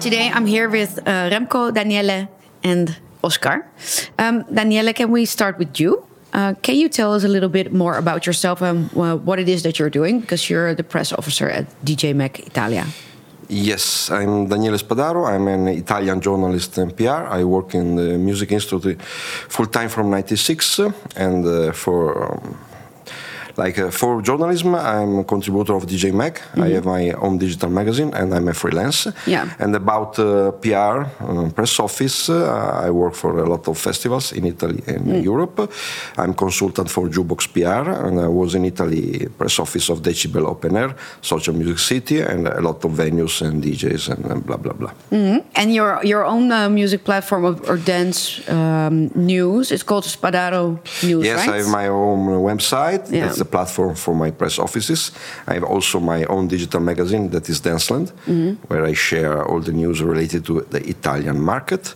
Today I'm here with uh, Remko, Daniele, and Oscar. Um, Daniele, can we start with you? Uh, can you tell us a little bit more about yourself and uh, what it is that you're doing? Because you're the press officer at DJ Mag Italia. Yes, I'm Daniele Spadaro. I'm an Italian journalist and PR. I work in the music industry full time from '96, and uh, for um, like uh, for journalism, I'm a contributor of DJ Mag. Mm-hmm. I have my own digital magazine, and I'm a freelance. Yeah. And about uh, PR, um, press office, uh, I work for a lot of festivals in Italy and mm. Europe. I'm consultant for Jukebox PR, and I was in Italy press office of Decibel Open Air, Social Music City, and a lot of venues and DJs and, and blah blah blah. Mm-hmm. And your your own uh, music platform or dance um, news, it's called Spadaro News. Yes, right? I have my own website. Yeah. Platform for my press offices. I have also my own digital magazine that is Danceland, mm-hmm. where I share all the news related to the Italian market.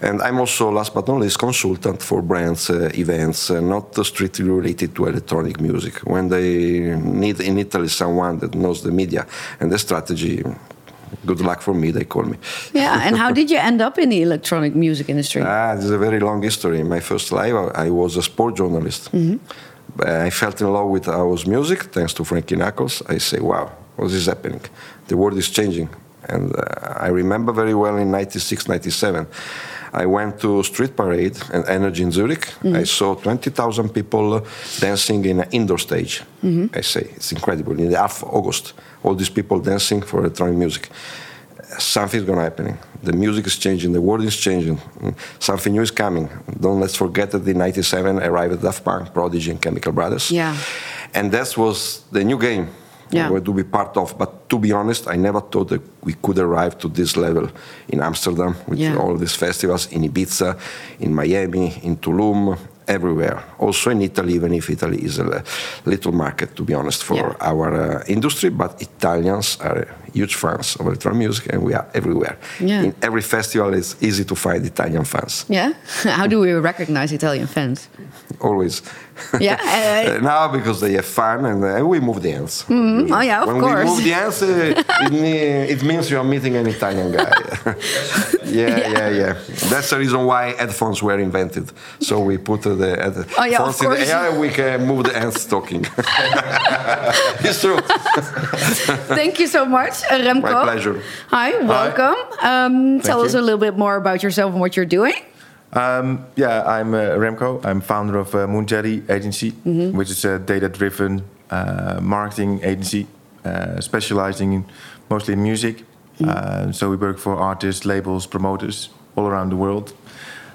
And I'm also, last but not least, consultant for brands, uh, events, uh, not strictly related to electronic music. When they need in Italy someone that knows the media and the strategy, good luck for me, they call me. Yeah, and how did you end up in the electronic music industry? Ah, this is a very long history. In my first life, I was a sport journalist. Mm-hmm. I felt in love with house music thanks to Frankie Knuckles. I say, wow, what is happening? The world is changing. And uh, I remember very well in 96, 97, I went to Street Parade and Energy in Zurich. Mm-hmm. I saw 20,000 people dancing in an indoor stage. Mm-hmm. I say, it's incredible. In the half of August, all these people dancing for electronic music something's going to happen. The music is changing, the world is changing, something new is coming. Don't let's forget that in '97 arrived Daft Punk, Prodigy, and Chemical Brothers. Yeah. And that was the new game yeah. we were to be part of. But to be honest, I never thought that we could arrive to this level in Amsterdam with yeah. all these festivals, in Ibiza, in Miami, in Tulum, everywhere. Also in Italy, even if Italy is a little market, to be honest, for yeah. our uh, industry, but Italians are huge fans of electronic music, and we are everywhere. Yeah. In every festival, it's easy to find Italian fans. Yeah. How do we recognize Italian fans? Always. Yeah. Uh, now because they have fun and uh, we move the hands. Mm, oh yeah, of when course. we move the hands, uh, it, mean, it, means you are meeting an Italian guy. yeah, yeah, yeah, yeah, That's the reason why headphones were invented. So we put the headphones oh, yeah, in the air, we can move the hands talking. it's true. Thank you so much, Remko. My pleasure. Hi, welcome. Hi. Um, tell you. us a little bit more about yourself and what you're doing. Um, yeah, I'm uh, Remko. I'm founder of uh, Moon Agency, mm-hmm. which is a data-driven uh, marketing agency uh, specializing in mostly in music. Mm-hmm. so we work for artists, labels, promoters all around the world.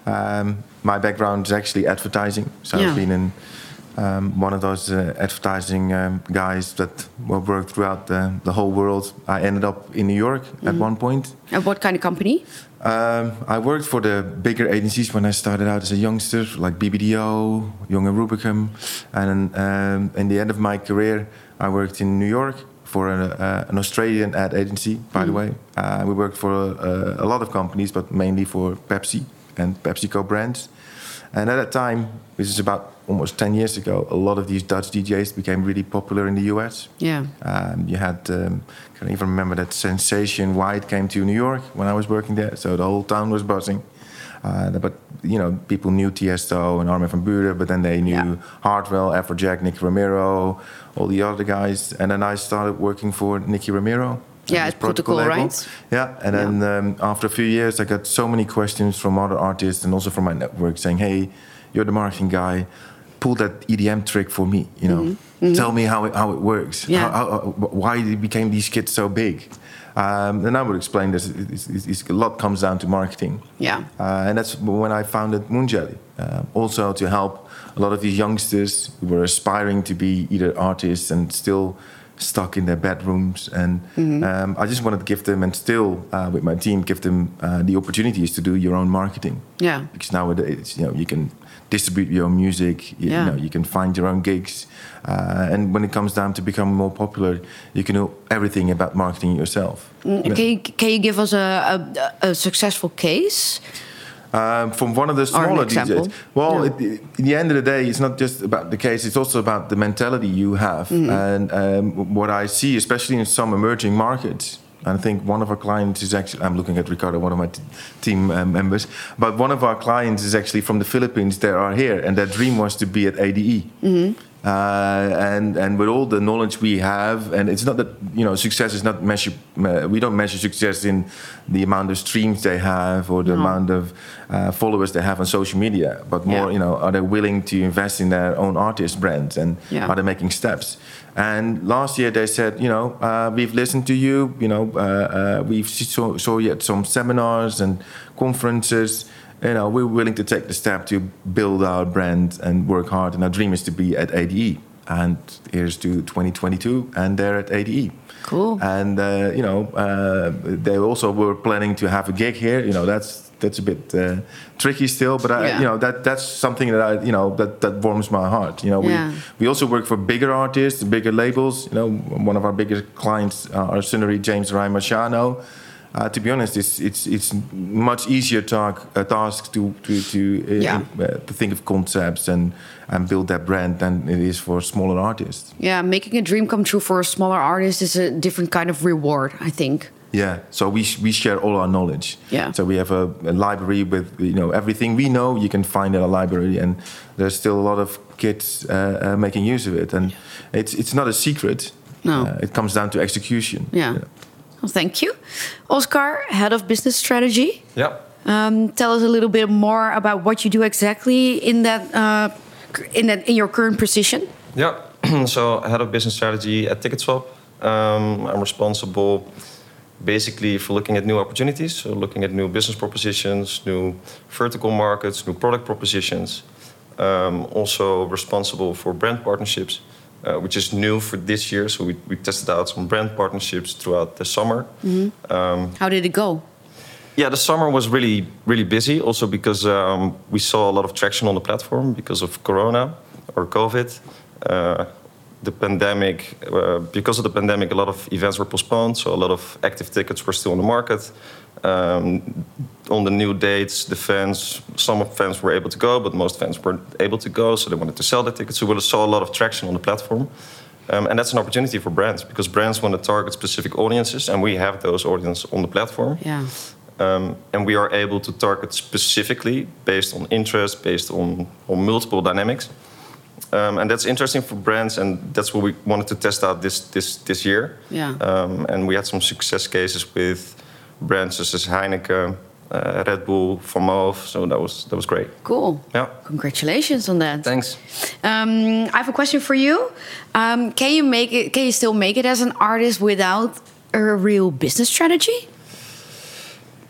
Um, my background is actually advertising, so yeah. I've been in um, one of those uh, advertising um, guys that worked throughout the, the, whole world. I ended up in New York mm-hmm. at one point. And what kind of company? Um, I worked for the bigger agencies when I started out as a youngster, like BBDO, Young and Rubicam. And um, in the end of my career, I worked in New York for a, uh, an Australian ad agency, by mm. the way. Uh, we worked for a, a, lot of companies, but mainly for Pepsi and PepsiCo brands. And at that time, which is about almost 10 years ago, a lot of these Dutch DJs became really popular in the US. Yeah. Um, you had, um, can I even remember that sensation White came to New York when I was working there, so the whole town was buzzing. Uh, but you know, people knew Tiesto and Armin van Buuren, but then they knew yeah. Hardwell, Afrojack, Nicky Romero, all the other guys, and then I started working for Nicky Romero. Yeah, it's protocol, label. right? Yeah, and Yeah. then um, after a few years, I got so many questions from other artists and also from my network saying, "Hey, you're the marketing guy. Pull that EDM trick for me. You know, tell me how it, how it works. Mm-hmm. Yeah. How, how, why became these kids so big?" Um, and I would explain this. It's, it's, it's, a lot comes down to marketing. Yeah. Uh, and that's when I founded Moonjelly. Uh, also to help a lot of these youngsters who were aspiring to be either artists and still stuck in their bedrooms. And Mm-hmm. um, I just wanted to give them, and still uh, with my team, give them uh, the opportunities to do your own marketing. Yeah. Because nowadays, you know, you can distribute your own music. You, Yeah. you know, you can find your own gigs. Uh, and when it comes down to becoming more popular, you can know everything about marketing yourself. Mm, Can you, can you give us a, a, a successful case? Um, from one of the smaller. DJs. Well, Yeah. it, in the end of the day, it's not just about the case; it's also about the mentality you have. Mm-hmm. And um, what I see, especially in some emerging markets, I think one of our clients is actually, I'm looking at Ricardo, one of my t- team um, members, but one of our clients is actually from the Philippines that are here, and their dream was to be at ADE. Uh, and and with all the knowledge we have, and it's not that you know success is not measure. Uh, we don't measure success in the amount of streams they have or the amount of uh, followers they have on social media, but more Yeah. you know are they willing to invest in their own artist brand and Yeah. are they making steps? And last year they said, you know, uh, we've listened to you. You know, uh, uh, we've saw, saw you at some seminars and conferences. You know, we're willing to take the step to build our brand and work hard. And our dream is to be at ADE. And here's to 2022, and they're at ADE. Cool. And uh, you know, uh, they also were planning to have a gig here. You know, that's that's a bit uh, tricky still, but I, Yeah. you know that that's something that I you know that that warms my heart. You know, we Yeah. we also work for bigger artists, bigger labels. You know, one of our biggest clients, uh, our Sunnery James Ryan Marciano. Uh, to be honest, it's it's it's much easier talk, uh, task to to to, uh, Yeah. uh, to think of concepts and and build that brand than it is for smaller artists. Yeah, making a dream come true for a smaller artist is a different kind of reward, I think. Yeah, so we we share all our knowledge. Yeah. So we have a, a library with you know everything we know you can find at a library, and there's still a lot of kids uh, uh, making use of it, and it's it's not a secret. No. It comes down to execution. Yeah. Well, thank you. Oscar, head of business strategy. Yeah. Um, tell us a little bit more about what you do exactly in that uh, in that in your current position. Yeah. so head of business strategy at Ticketswap. Um, I'm responsible basically for looking at new opportunities, so looking at new business propositions, new vertical markets, new product propositions. Um, also responsible for brand partnerships, uh, which is new for this year. So we, we tested out some brand partnerships throughout the summer. Um, How did it go? yeah, the summer was really, really busy. Also because um, we saw a lot of traction on the platform because of Corona or COVID. Uh, the pandemic, uh, because of the pandemic, a lot of events were postponed. So a lot of active tickets were still on the market. Um, on the new dates, the fans, some of fans were able to go, but most fans weren't able to go. So they wanted to sell their tickets. So we saw a lot of traction on the platform. Um, and that's an opportunity for brands because brands want to target specific audiences, and we have those audiences on the platform. Yeah. Um, and we are able to target specifically based on interest, based on, on multiple dynamics. Um, and that's interesting for brands, and that's what we wanted to test out this this this year. Yeah. Um, and we had some success cases with brands such as Heineken, uh, Red Bull, VanMoof. So that was that was great. Cool. Yeah. Congratulations on that. Thanks. Um, I have a question for you. Um, can you make it? Can you still make it as an artist without a real business strategy?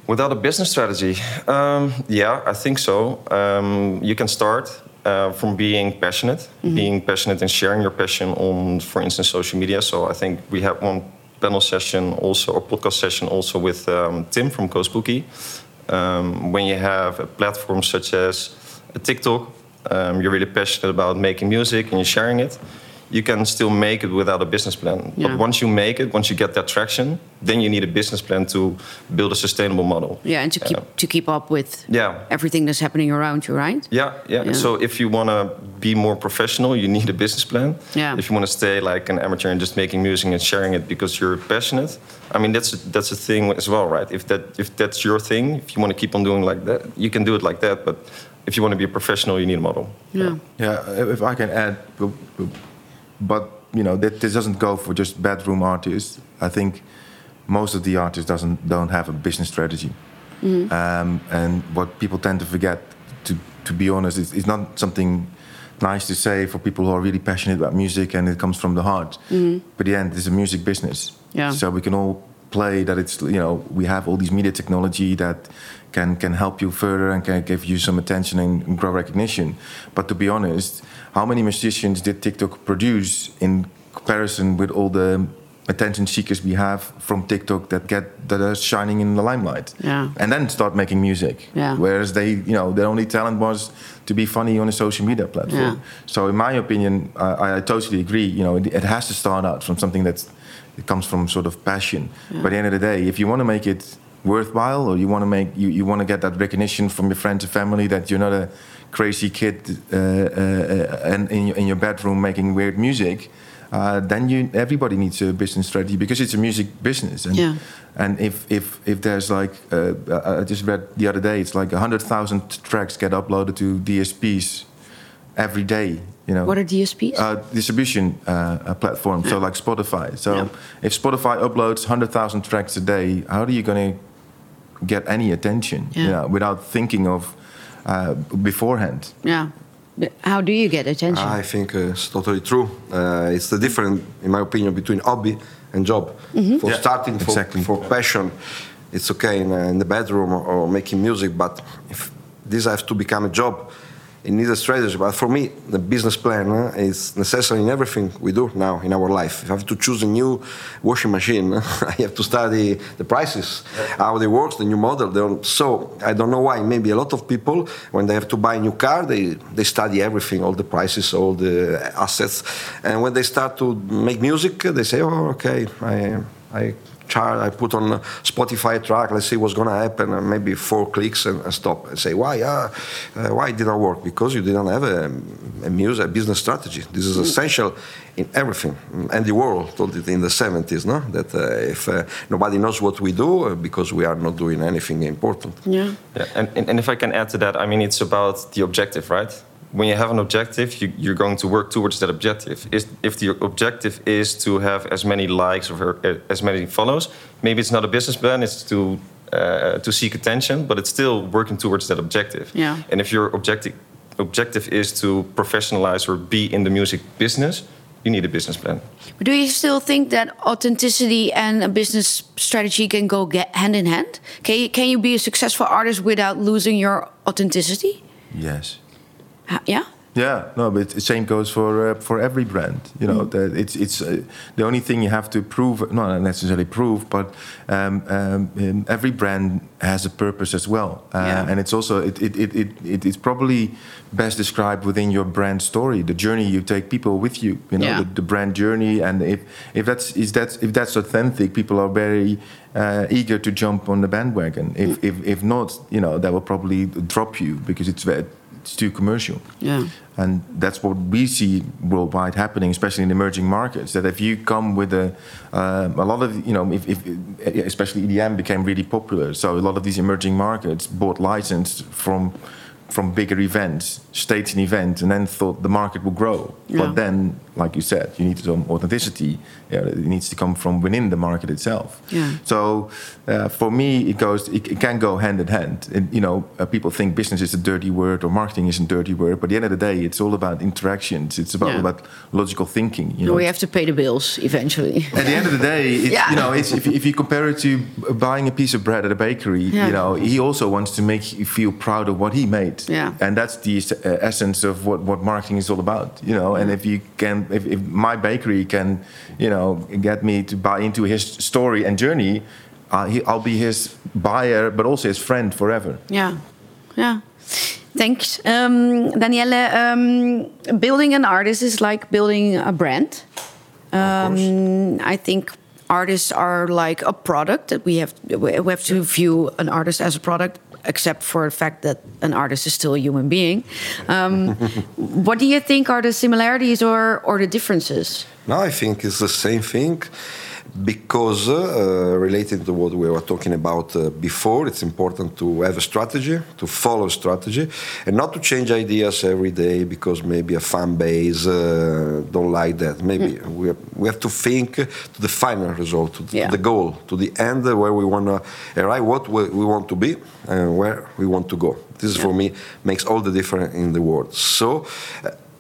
Without a business strategy, um, yeah, I think so. Um, you can start uh, from being passionate, being passionate and sharing your passion on, for instance, social media. So I think we have one panel session also, or podcast session also with um, Tim from CoSpooky. Um, when you have a platform such as a TikTok, um, you're really passionate about making music and you're sharing it. You can still make it without a business plan. Yeah. But once you make it, once you get that traction, then you need a business plan to build a sustainable model. Yeah, and to keep to keep up with Yeah. everything that's happening around you, right? Yeah, yeah. Yeah. So if you want to be more professional, you need a business plan. Yeah. If you want to stay like an amateur and just making music and sharing it because you're passionate, I mean that's that's a thing as well, right? If that if that's your thing, if you want to keep on doing like that, you can do it like that. But if you want to be a professional, you need a model. Yeah. Yeah, if I can add, bu- bu- but you know, that this doesn't go for just bedroom artists. I think most of the artists doesn't don't have a business strategy, um, and what people tend to forget, to to be honest, is it's not something nice to say for people who are really passionate about music and it comes from the heart. But the end, it's a music business. Yeah. So we can all play that it's you know we have all these media technology that can can help you further and can give you some attention and, and grow recognition. But to be honest, how many musicians did TikTok produce in comparison with all the attention seekers we have from TikTok that get that are shining in the limelight? Yeah. And then start making music. Yeah. Whereas they, you know, their only talent was to be funny on a social media platform. Yeah. So in my opinion, I, I totally agree. You know, it, it has to start out from something that's it comes from sort of passion. But at the end of the day, if you want to make it worthwhile, or you want to make you, you want to get that recognition from your friends and family that you're not a crazy kid uh, uh, uh, and in your, in your bedroom making weird music. uh, then you everybody needs a business strategy because it's a music business. And, Yeah. And if if if there's like uh, I just read the other day, it's like hundred thousand tracks get uploaded to DSPs every day. You know. What are DSPs? uh, distribution uh, uh, platform, so like Spotify. So Yeah. if Spotify uploads 100,000 tracks a day, how are you going to get any attention you Yeah. know, without thinking of uh, beforehand? yeah. How do you get attention? I think uh, it's totally true. Uh, it's the difference, in my opinion, between hobby and job. For Yeah, starting, for, exactly. for passion, it's okay in, uh, in the bedroom or, or making music, but if this has to become a job, it needs a strategy. But for me, the business plan uh, is necessary in everything we do now in our life. If I have to choose a new washing machine, I have to study the prices, how they work, the new model. They don't- So I don't know why. Maybe a lot of people, when they have to buy a new car, they, they study everything, all the prices, all the assets. And when they start to make music, they say, oh, okay, I, I chart, I put on Spotify a track, let's see what's going to happen, and maybe four clicks and, and stop and say, why, uh, uh, why it didn't work? Because you didn't have a, a music, a business strategy. This is essential in everything. Andy Warhol told it in the 70s, no? That uh, if uh, nobody knows what we do, uh, because we are not doing anything important. yeah. Yeah, and, and, and if I can add to that, I mean, it's about the objective, right? When you have an objective, you, you're going to work towards that objective. Is, if the objective is to have as many likes or uh, as many follows, maybe it's not a business plan, it's to, uh, to seek attention, but it's still working towards that objective. Yeah. And if your objective, objective is to professionalize or be in the music business, you need a business plan. But do you still think that authenticity and a business strategy can go get hand in hand? Can you, can you be a successful artist without losing your authenticity? Yes. Yeah. Yeah, no, but the same goes for uh, for every brand. You know, Mm. that it's it's uh, the only thing you have to prove, not necessarily prove, but um, um, um, every brand has a purpose as well, uh, Yeah. and it's also it it, it, it it it's probably best described within your brand story, the journey you take people with you. You know, Yeah. the, the brand journey, and if if that's is that if that's authentic, people are very uh, eager to jump on the bandwagon. If if if not, you know, that will probably drop you because it's ve- it's too commercial. Yeah. And that's what we see worldwide happening, especially in emerging markets. That if you come with a, um, a lot of, you know, if, if especially EDM became really popular, so a lot of these emerging markets bought license from from bigger events, staged an event, and then thought the market will grow. Yeah. But then, like you said, you need some authenticity. Yeah, it needs to come from within the market itself. Yeah. So uh, for me, it goes. It, it can go hand in hand. And, you know, uh, people think business is a dirty word or marketing is a dirty word, but at the end of the day, it's all about interactions. It's about Yeah. about logical thinking. You know, We have to pay the bills eventually. at the end of the day, it's, Yeah. you know, it's, if, if you compare it to buying a piece of bread at a bakery, Yeah. you know, he also wants to make you feel proud of what he made. Yeah. And that's the uh, essence of what, what marketing is all about, you know. And if you can, if, if my bakery can, you know, get me to buy into his story and journey, uh, he, I'll be his buyer, but also his friend forever. Yeah, yeah. Thanks, um, Daniele. Um, building an artist is like building a brand. Um, I think artists are like a product that we have. We have to view an artist as a product, except for the fact that an artist is still a human being. Um, what do you think are the similarities or or the differences? No, I think it's the same thing because uh, related to what we were talking about uh, before, it's important to have a strategy, to follow a strategy, and not to change ideas every day because maybe a fan base uh, don't like that. Maybe we, have, we have to think to the final result, to, Yeah. to the goal, to the end where we want to arrive, what we, we want to be, and where we want to go. This for me makes all the difference in the world. So.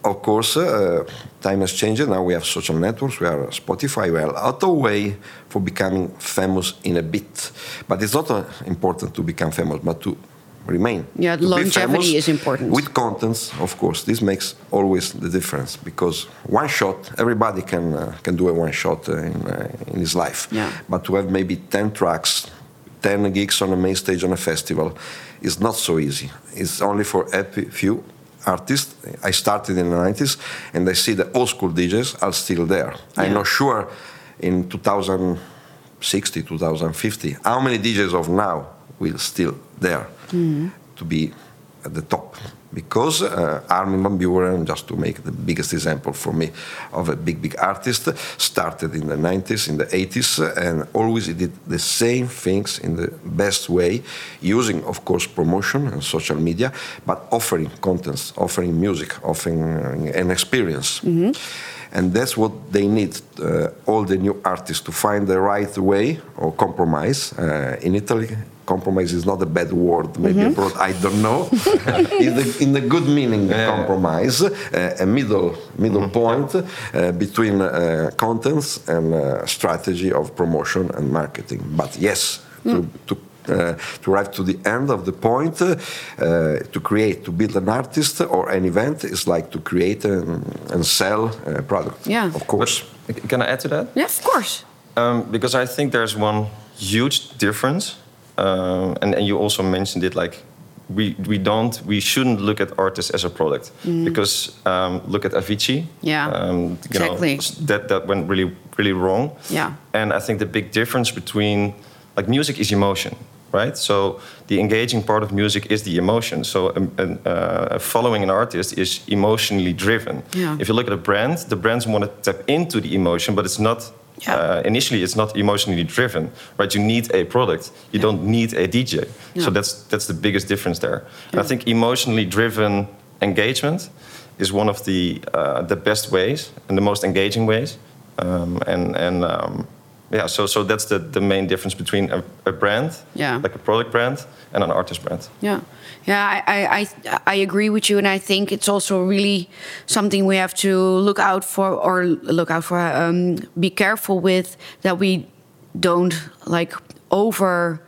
Of course, uh, time has changed. Now we have social networks, we are Spotify, we are out of way for becoming famous in a bit. But it's not uh, important to become famous, but to remain. Yeah, To longevity is important. With contents, of course, this makes always the difference because one shot, everybody can uh, can do a one shot uh, in uh, in his life. Yeah. But to have maybe ten tracks, ten gigs on a main stage on a festival, is not so easy. It's only for a few artists. I started in the 90s, and I see the old school DJs are still there. I'm not sure in 2060, 2050, how many DJs of now will still there mm-hmm. to be at the top. Because uh, Armin van Buuren, just to make the biggest example for me of a big, big artist, started in the 90s, in the 80s, uh, and always he did the same things in the best way, using, of course, promotion and social media, but offering contents, offering music, offering uh, an experience. And that's what they need, uh, all the new artists, to find the right way or compromise. Uh, in Italy, compromise is not a bad word, maybe abroad, I don't know. in, the, in the good meaning, compromise, uh, a middle, middle point uh, between uh, contents and uh, strategy of promotion and marketing. But yes, to, to uh, to arrive to the end of the point, uh, uh, to create, to build an artist or an event is like to create and, and sell a product. Yeah. Of course. Can I add to that? Yeah, of course. Um, because I think there's one huge difference, um, and, and you also mentioned it. Like we we don't we shouldn't look at artists as a product because um, look at Avicii. Yeah, um, you exactly. Know, that that went really really wrong. Yeah. and I think the big difference between like music is emotion. Right, so the engaging part of music is the emotion. So, um, uh, following an artist is emotionally driven. Yeah. If you look at a brand, the brands want to tap into the emotion, but it's not Yeah. uh, initially it's not emotionally driven right you need a product you don't need a dj so that's that's the biggest difference there and i think emotionally driven engagement is one of the uh, the best ways and the most engaging ways um, and and um, yeah so so that's the the main difference between a, a brand Yeah. like a product brand and an artist brand Yeah, yeah, I, I, I, agree with you, and I think it's also really something we have to look out for, or look out for, um, be careful with that we don't like over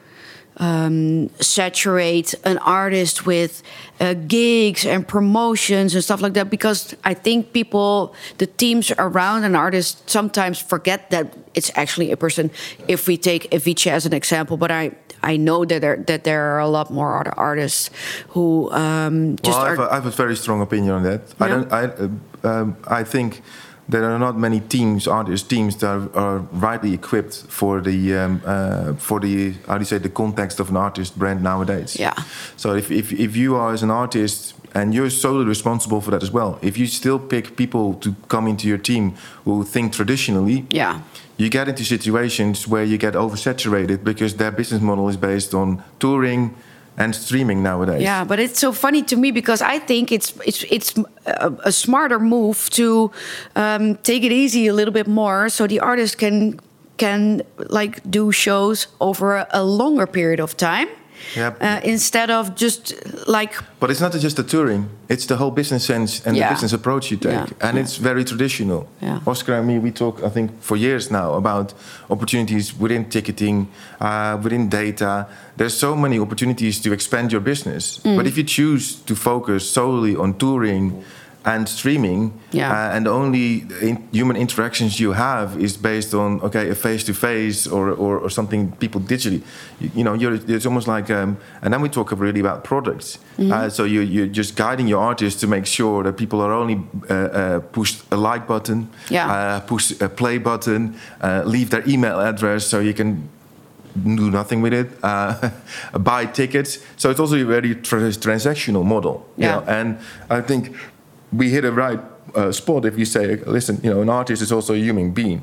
um, saturate an artist with uh, gigs and promotions and stuff like that because I think people, the teams around an artist sometimes forget that it's actually a person. If we take Avicii as an example, but I I know that there that there are a lot more other artists who um, just well, I have, a, I have a very strong opinion on that. I don't. I, uh, um, I think there are not many teams, artists, teams that are, are rightly equipped for the um, uh, for the how do you say the context of an artist brand nowadays. Yeah. So if, if if you are as an artist and you're solely responsible for that as well, if you still pick people to come into your team who think traditionally, yeah, you get into situations where you get oversaturated because their business model is based on touring and streaming nowadays. Yeah, but it's so funny to me because I think it's it's it's a, a smarter move to um, take it easy a little bit more, so the artist can can like do shows over a longer period of time. Yep. Uh, instead of just like But it's not just the touring; it's the whole business sense and Yeah. the business approach you take, Yeah, and yeah. it's very traditional. Yeah. Oscar and me, we talk, I think, for years now about opportunities within ticketing, uh, within data. There's so many opportunities to expand your business, Mm. but if you choose to focus solely on touring and streaming, Yeah. uh, and the only in human interactions you have is based on okay a face to face or or or something people digitally, you, you know, you're, it's almost like um, and then we talk really about products. Mm-hmm. Uh, so you you're just guiding your artists to make sure that people are only uh, uh, push a like button, Yeah. uh, push a play button, uh, leave their email address so you can do nothing with it, uh, buy tickets. So it's also a very trans- transactional model. you Yeah. know, And I think we hit a right uh, spot if you say, listen, you know, an artist is also a human being.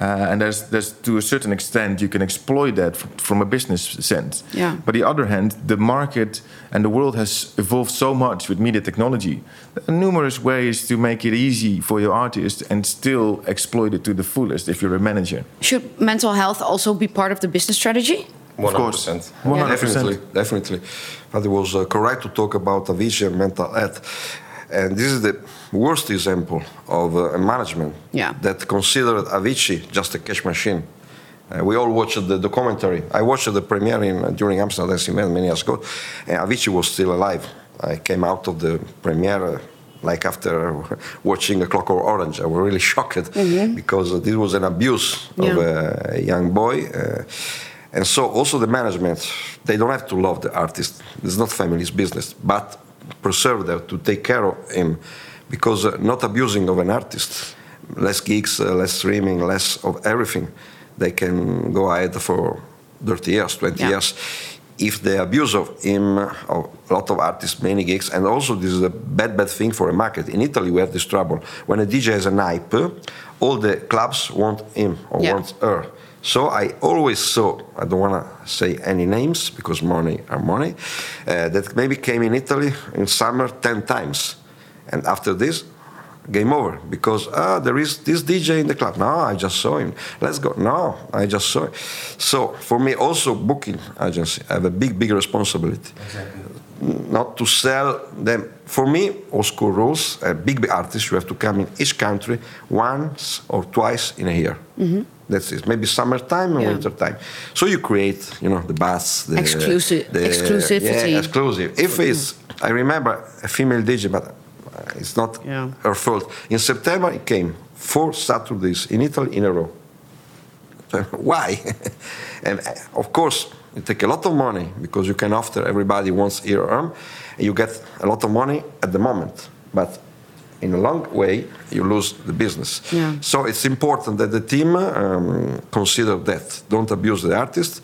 Uh, and there's, there's to a certain extent you can exploit that f- from a business sense. Yeah. But the other hand, the market and the world has evolved so much with media technology. There are numerous ways to make it easy for your artist and still exploit it to the fullest if you're a manager. should mental health also be part of the business strategy? 100%. Of course. 100%. Definitely, definitely. But it was uh, correct to talk about Avicii and mental health. And this is the worst example of uh, a management Yeah. that considered Avicii just a cash machine. Uh, we all watched the documentary. I watched the premiere in, uh, during Amsterdam Cement many years ago, and Avicii was still alive. I came out of the premiere uh, like after watching A Clockwork Orange. I was really shocked because uh, this was an abuse of a young boy. Uh, and so also the management, they don't have to love the artist. It's not family's business, but preserve them to take care of him, because uh, not abusing of an artist, less gigs, uh, less streaming, less of everything, they can go ahead for 30 years, 20 Yeah. years. if the abuse of him, of a lot of artists, many gigs, and also this is a bad, bad thing for a market. In Italy, we have this trouble. When a DJ has a hype, all the clubs want him or Yeah. want her. So I always saw, I don't want to say any names because money are money, uh, that maybe came in Italy in summer 10 times. And after this, game over because ah, there is this DJ in the club. No, I just saw him. Let's go. No, I just saw. Him. So for me, also booking agency I have a big, big responsibility. Exactly. Not to sell them. For me, school rules. A big, big artist, you have to come in each country once or twice in a year. That's it. Maybe summertime and Yeah. wintertime. So you create, you know, the bus, the Exclusi- the- exclusivity. Yeah, exclusive. If it's, I remember a female DJ, but it's not Yeah. her fault. In September, it came four Saturdays in Italy in a row. Why? and uh, of course, you take a lot of money because you can offer everybody once ear arm, and you get a lot of money at the moment. But in a long way, you lose the business. Yeah. So it's important that the team um, consider that. Don't abuse the artist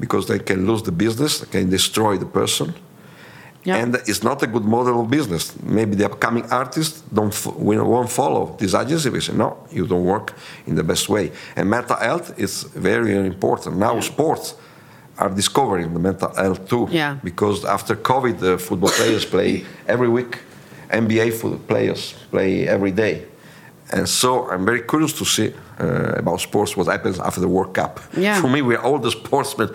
because they can lose the business, they can destroy the person. Yeah. And it's not a good model of business. Maybe the upcoming artists don't won't follow this agency. They say, no, you don't work in the best way. And mental health is very, very important. Now sports are discovering the mental health too. Yeah. Because after COVID, the football players play every week. NBA players play every day. And so I'm very curious to see uh, about sports, what happens after the World Cup. Yeah. For me, we're all the sportsmen.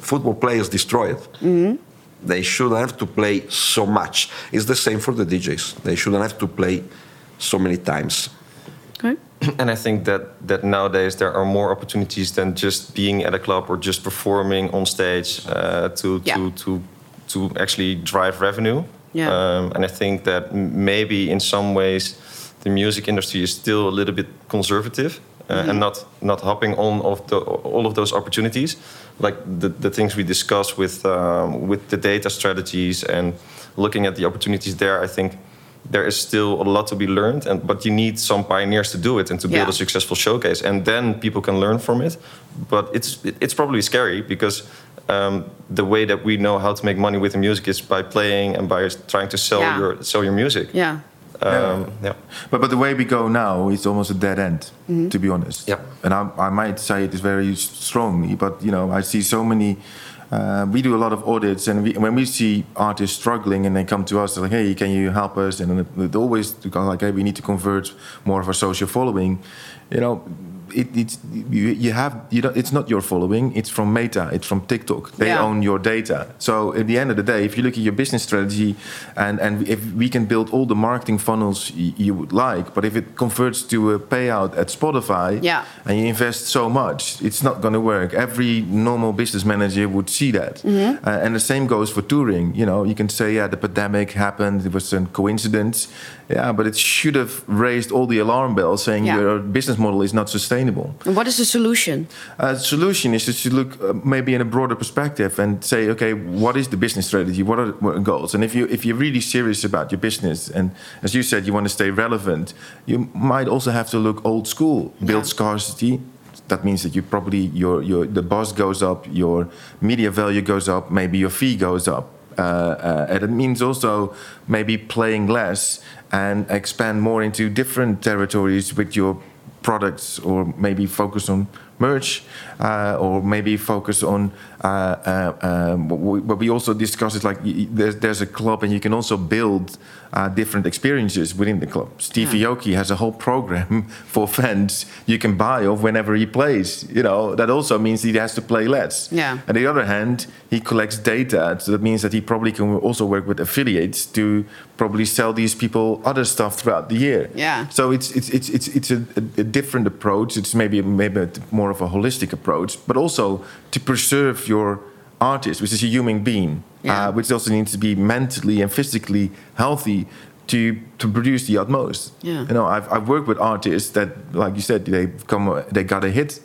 Football players destroy it. They shouldn't have to play so much. It's the same for the DJs. They shouldn't have to play so many times. Okay. and I think that that nowadays there are more opportunities than just being at a club or just performing on stage uh, to Yeah. to to to actually drive revenue. Yeah. Um, and I think that maybe in some ways the music industry is still a little bit conservative. Uh, and not not hopping on of the, all of those opportunities, like the, the things we discussed with um, with the data strategies and looking at the opportunities there. I think there is still a lot to be learned, and but you need some pioneers to do it and to build Yeah. a successful showcase, and then people can learn from it. But it's it's probably scary because um, the way that we know how to make money with the music is by playing and by trying to sell Yeah. your sell your music. Yeah. Um, yeah. But but the way we go now is almost a dead end, to be honest. Yeah. And I, I might say it is very strongly, but you know I see so many. Uh, we do a lot of audits, and we, when we see artists struggling, and they come to us, they're like, "Hey, can you help us?" And then it always go like, "Hey, we need to convert more of our social following." You know, it, it's you, you have you don't, it's not your following; it's from Meta, it's from TikTok. They Yeah. own your data. So at the end of the day, if you look at your business strategy, and and if we can build all the marketing funnels y- you would like, but if it converts to a payout at Spotify, Yeah. and you invest so much, it's not going to work. Every normal business manager would see that, Mm-hmm. uh, and the same goes for touring. You know, you can say, yeah, the pandemic happened; it was a coincidence. Yeah, but it should have raised all the alarm bells, saying Yeah. your business model is not sustainable. And what is the solution? Uh, the solution is just to look uh, maybe in a broader perspective and say, okay, what is the business strategy? What are the goals? And if you if you're really serious about your business, and as you said, you want to stay relevant, you might also have to look old school, build Yeah. scarcity. That means that you probably your your the buzz goes up, your media value goes up, maybe your fee goes up. Uh, uh, and it means also maybe playing less and expand more into different territories with your products or maybe focus on merch uh, or maybe focus on uh, uh, um, what we- also discussed is like there's, there's a club and you can also build uh, different experiences within the club Steve Aoki has a whole program for fans you can buy of whenever he plays you know that also means he has to play less Yeah. on the other hand, he collects data, so that means that he probably can also work with affiliates to probably sell these people other stuff throughout the year. Yeah. So it's it's it's it's it's a, a different approach. It's maybe maybe a, more of a holistic approach, but also to preserve your artist, which is a human being, Yeah. uh, which also needs to be mentally and physically healthy. To, to produce the utmost, Yeah. you know, I've, I've worked with artists that, like you said, they come, they got a hit,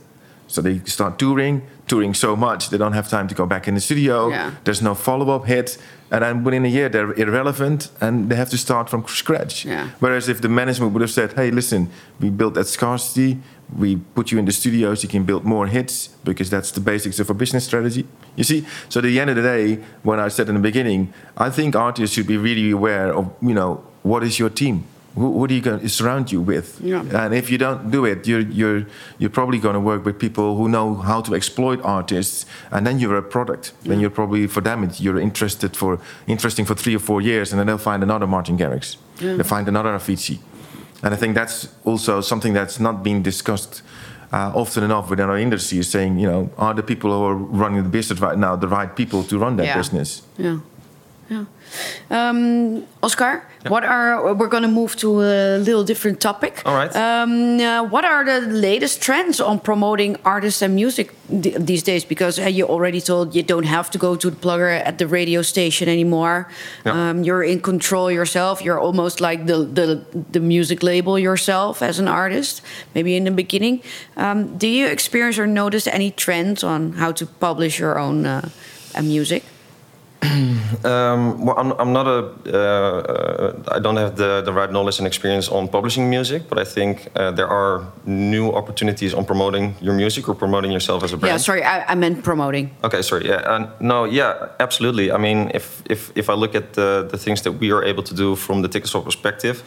So they start touring, touring so much they don't have time to go back in the studio. Yeah. There's no follow-up hit, and then within a year they're irrelevant and they have to start from scratch. Yeah. Whereas if the management would have said, "Hey, listen, we built that scarcity, we put you in the studios, you can build more hits because that's the basics of a business strategy." You see, so at the end of the day, when I said in the beginning, I think artists should be really aware of, you know, what is your team. Who, who do you going to surround you with? Yeah. And if you don't do it, you're you're you're probably going to work with people who know how to exploit artists, and then you're a product. Then you're probably for them you're interested for interesting for three or four years, and then they'll find another Martin Garrix, they'll find another Avicii, and I think that's also something that's not being discussed. Uh, often enough within our industry is saying, you know, are the people who are running the business right now the right people to run that Yeah. business? Yeah. Yeah. Um, Oscar, what are we're going to move to a little different topic. All right. Um, uh, what are the latest trends on promoting artists and music th- these days? Because uh, you already told you don't have to go to the plugger at the radio station anymore. Yeah. Um, you're in control yourself. You're almost like the, the the music label yourself as an artist. Maybe in the beginning. Um, do you experience or notice any trends on how to publish your own uh, music? Um, well, I'm, I'm not a. Uh, uh, I don't have the, the right knowledge and experience on publishing music, but I think uh, there are new opportunities on promoting your music or promoting yourself as a brand. Yeah, sorry, I, I meant promoting. Okay, sorry. Yeah, and no, yeah, absolutely. I mean, if if if I look at the the things that we are able to do from the Ticketswap perspective,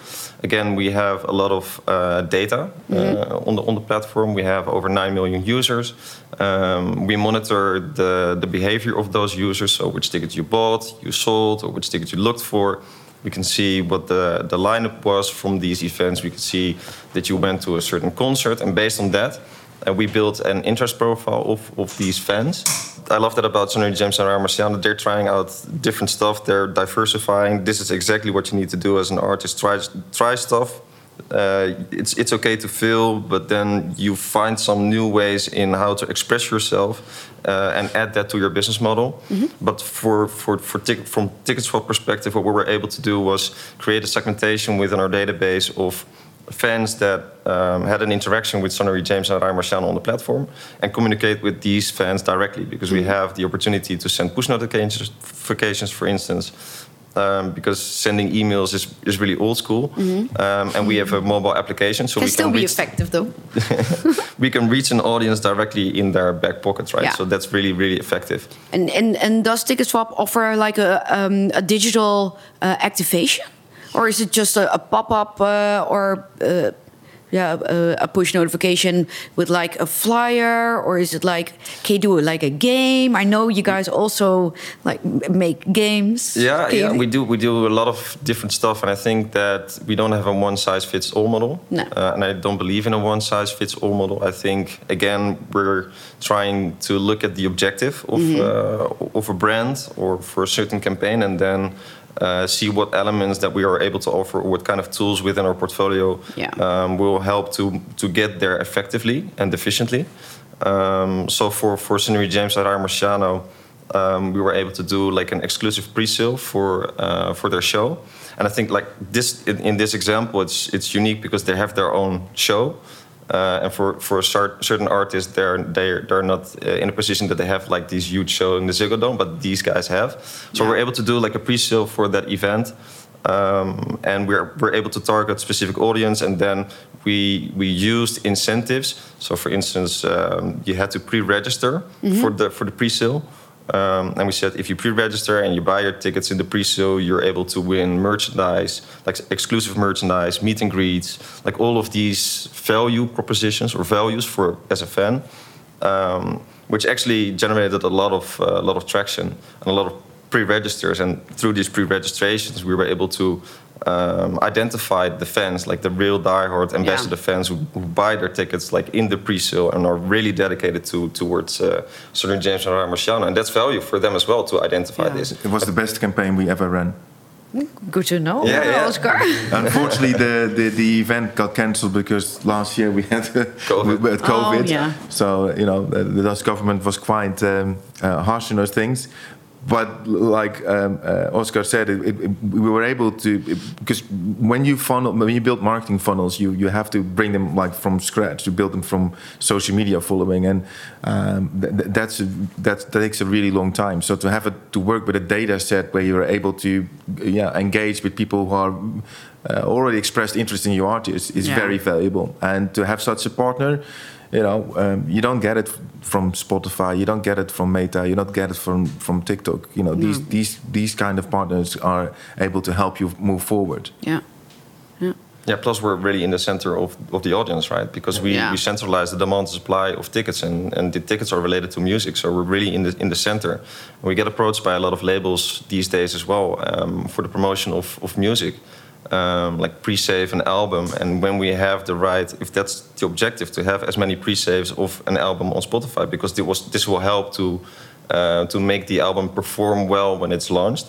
again, we have a lot of uh, data uh, on the on the platform. We have over nine million users. Um, we monitor the the behavior of those users. So which tickets you bought, you sold, or which tickets you looked for. We can see what the, the lineup was from these events. We can see that you went to a certain concert, and based on that, uh, we built an interest profile of, of these fans. I love that about Sunnery James and Ryan Marciano. They're trying out different stuff. They're diversifying. This is exactly what you need to do as an artist. Try try stuff. Uh, it's it's okay to fail, but then you find some new ways in how to express yourself uh, and add that to your business model. But for for for ticket from Ticketswap perspective, what we were able to do was create a segmentation within our database of fans that um, had an interaction with Sunnery James and Ryan Marciano on the platform and communicate with these fans directly because we have the opportunity to send push notifications, for instance. Um, because sending emails is, is really old school, um, and we have a mobile application, so Can we still can still be effective though. we can reach an audience directly in their back pockets, right? Yeah. So that's really really effective. And and and does Ticketswap offer like a um, a digital uh, activation, or is it just a, a pop up uh, or uh, yeah a, a push notification with like a flyer, or is it like can you do it like a game? I know you guys also like make games. Yeah, Can yeah, you- we do. We do a lot of different stuff, and I think that we don't have a one size fits all model. No. Uh, and I don't believe in a one size fits all model. I think again we're trying to look at the objective of uh, of a brand or for a certain campaign, and then. Uh, see what elements that we are able to offer, or what kind of tools within our portfolio Yeah. um, will help to to get there effectively and efficiently. Um, so for for Sunnery James Ryan Marciano, um, we were able to do like an exclusive pre-sale for uh, for their show, and I think like this in, in this example, it's it's unique because they have their own show. Uh, and for for certain artists, they're they're they're not uh, in a position that they have like these huge show in the Ziggo Dome, but these guys have. So Yeah. we're able to do like a pre-sale for that event, um, and we're we're able to target specific audience, and then we we used incentives. So, for instance, um, you had to pre-register for the for the pre-sale, um, and we said if you pre-register and you buy your tickets in the pre-sale, you're able to win merchandise, like exclusive merchandise, meet and greets, like all of these value propositions or values for as a fan. Um, which actually generated a lot of uh, a lot of traction and a lot of pre-registers. And through these pre-registrations, we were able to um, identify the fans, like the real diehard ambassador fans who, who buy their tickets like in the pre-sale and are really dedicated to towards uh, Sunnery James and Ryan Marciano. And that's value for them as well to identify Yeah. this. It was the best campaign we ever ran. Good to know, Yeah, yeah. Oscar. Unfortunately, the, the, the event got cancelled because last year we had COVID. we had COVID. Oh, yeah. So you know the, the Dutch government was quite um, uh, harsh on those things. But like um, uh, Oscar said, it, it, we were able to because when you funnel, when you build marketing funnels, you you have to bring them like from scratch to build them from social media following, and um, th- that's a, that takes a really long time. So to have it to work with a data set where you're able to yeah engage with people who are uh, already expressed interest in your artist is Yeah. very valuable, and to have such a partner you know, um, you don't get it from Spotify, you don't get it from Meta, you don't get it from from TikTok. You know, these these these kind of partners are able to help you move forward. Yeah. Yeah. Yeah, plus we're really in the center of, of the audience, right? Because we, Yeah. we centralize the demand and supply of tickets, and, and the tickets are related to music, so we're really in the in the center. And we get approached by a lot of labels these days as well um, for the promotion of, of music, um, like pre-save an album. And when we have the right, if that's the objective, to have as many pre-saves of an album on Spotify, because this, was, this will help to uh, to make the album perform well when it's launched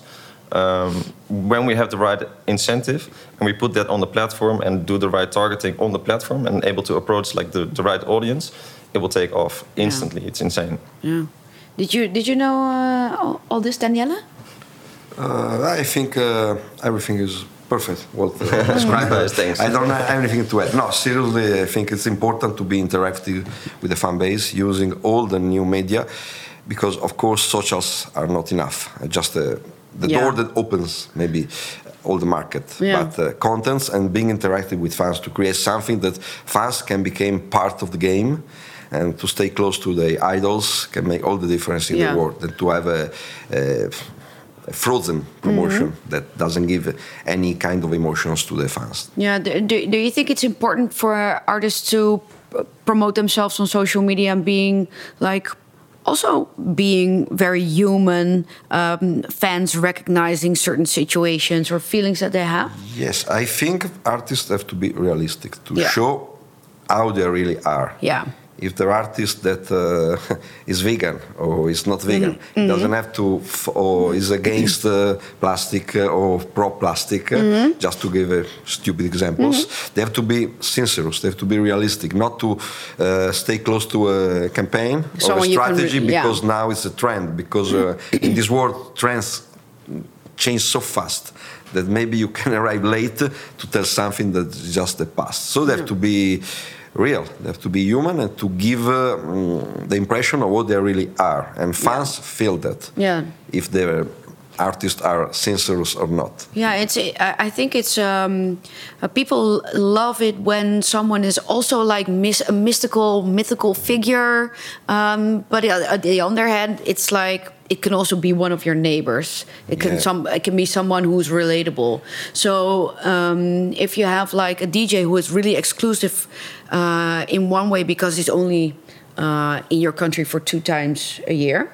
um, when we have the right incentive and we put that on the platform and do the right targeting on the platform and able to approach like the, the right audience, it will take off instantly. It's insane. Yeah. Did you did you know uh, all, all this, Daniele? Uh, I think uh, everything is perfect. What uh, described. Nice, thanks. I don't have anything to add. No, seriously, I think it's important to be interactive with the fan base using all the new media, because of course socials are not enough. Uh, Just uh, the Yeah. door that opens maybe all the market, Yeah. but uh, contents and being interactive with fans to create something that fans can become part of the game. And to stay close to the idols can make all the difference in Yeah. the world. And to have a, a a frozen promotion Mm-hmm. that doesn't give any kind of emotions to the fans. Yeah. Do, do, you think it's important for artists to promote themselves on social media and being like also being very human, um, fans recognizing certain situations or feelings that they have? Yes, I think artists have to be realistic to Yeah. show how they really are. Yeah. If the artist that uh, is vegan or is not vegan, Mm-hmm. doesn't have to, f- or is against uh, plastic uh, or pro plastic, uh, Mm-hmm. just to give uh, stupid examples. They have to be sincere, they have to be realistic, not to uh, stay close to a campaign or a strategy yeah. because now it's a trend. Because uh, in this world, trends change so fast that maybe you can arrive late to tell something that's just the past. So they have to be real, they have to be human and to give uh, mm, the impression of what they really are. And fans feel that Yeah. if their artists are sincere or not. Yeah, it's. I I think it's. Um, uh, people love it when someone is also like mis- a mystical, mythical figure. Um, but on the other hand, it's like it can also be one of your neighbors. It can Yeah. some. It can be someone who's relatable. So um, if you have like a DJ who is really exclusive uh, in one way because it's only uh, in your country for two times a year.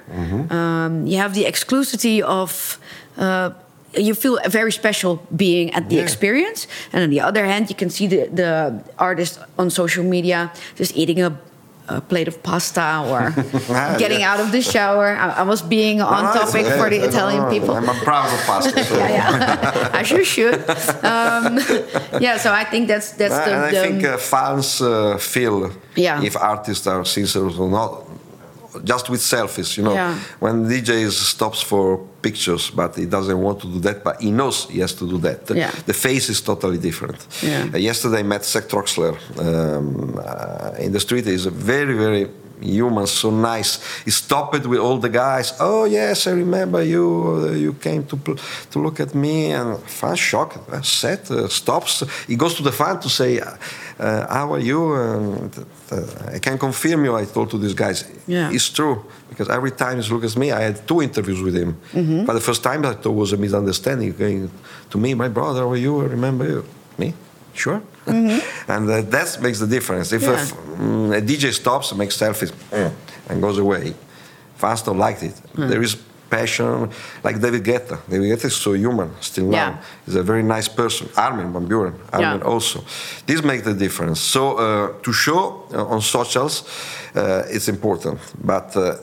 Um, you have the exclusivity of. Uh, you feel a very special being at the Yeah. experience, and on the other hand, you can see the, the artist on social media just eating a, a plate of pasta or Ah, getting yeah. out of the shower. I, I was being on No, topic for the Italian people. I'm a proud of pasta. so- yeah, yeah. As you should. Um, yeah, so I think that's that's the. and I the think uh, fans uh, feel Yeah. if artists are sincere or not. Just with selfies, you know. Yeah. When DJ stops for pictures, but he doesn't want to do that, but he knows he has to do that. Yeah. The face is totally different. Yeah. Uh, yesterday I met Seth Troxler um, uh, in the street. He's a very, very human, so nice. He stopped with all the guys. Oh yes, I remember you. Uh, you came to to look at me, and fan shocked. Uh, Seth uh, stops. He goes to the fan to say, uh, "How are you?" And, uh, I can confirm you. I told to these guys, Yeah. it's true because every time he looks at me, I had two interviews with him. Mm-hmm. But the first time I thought was a misunderstanding. Going to me, my brother, how are you? I remember you. Me? Sure. And uh, that makes the difference. If a Mm-hmm. Yeah. f- mm, a, DJ stops, makes selfies, mm, and goes away, fans don't like it. Hmm. There is passion, like David Guetta. David Guetta is so human still now. Yeah. He's a very nice person. Armin van Buuren, Armin Yeah. also. This makes the difference. So uh, to show uh, on socials, uh, it's important. But uh,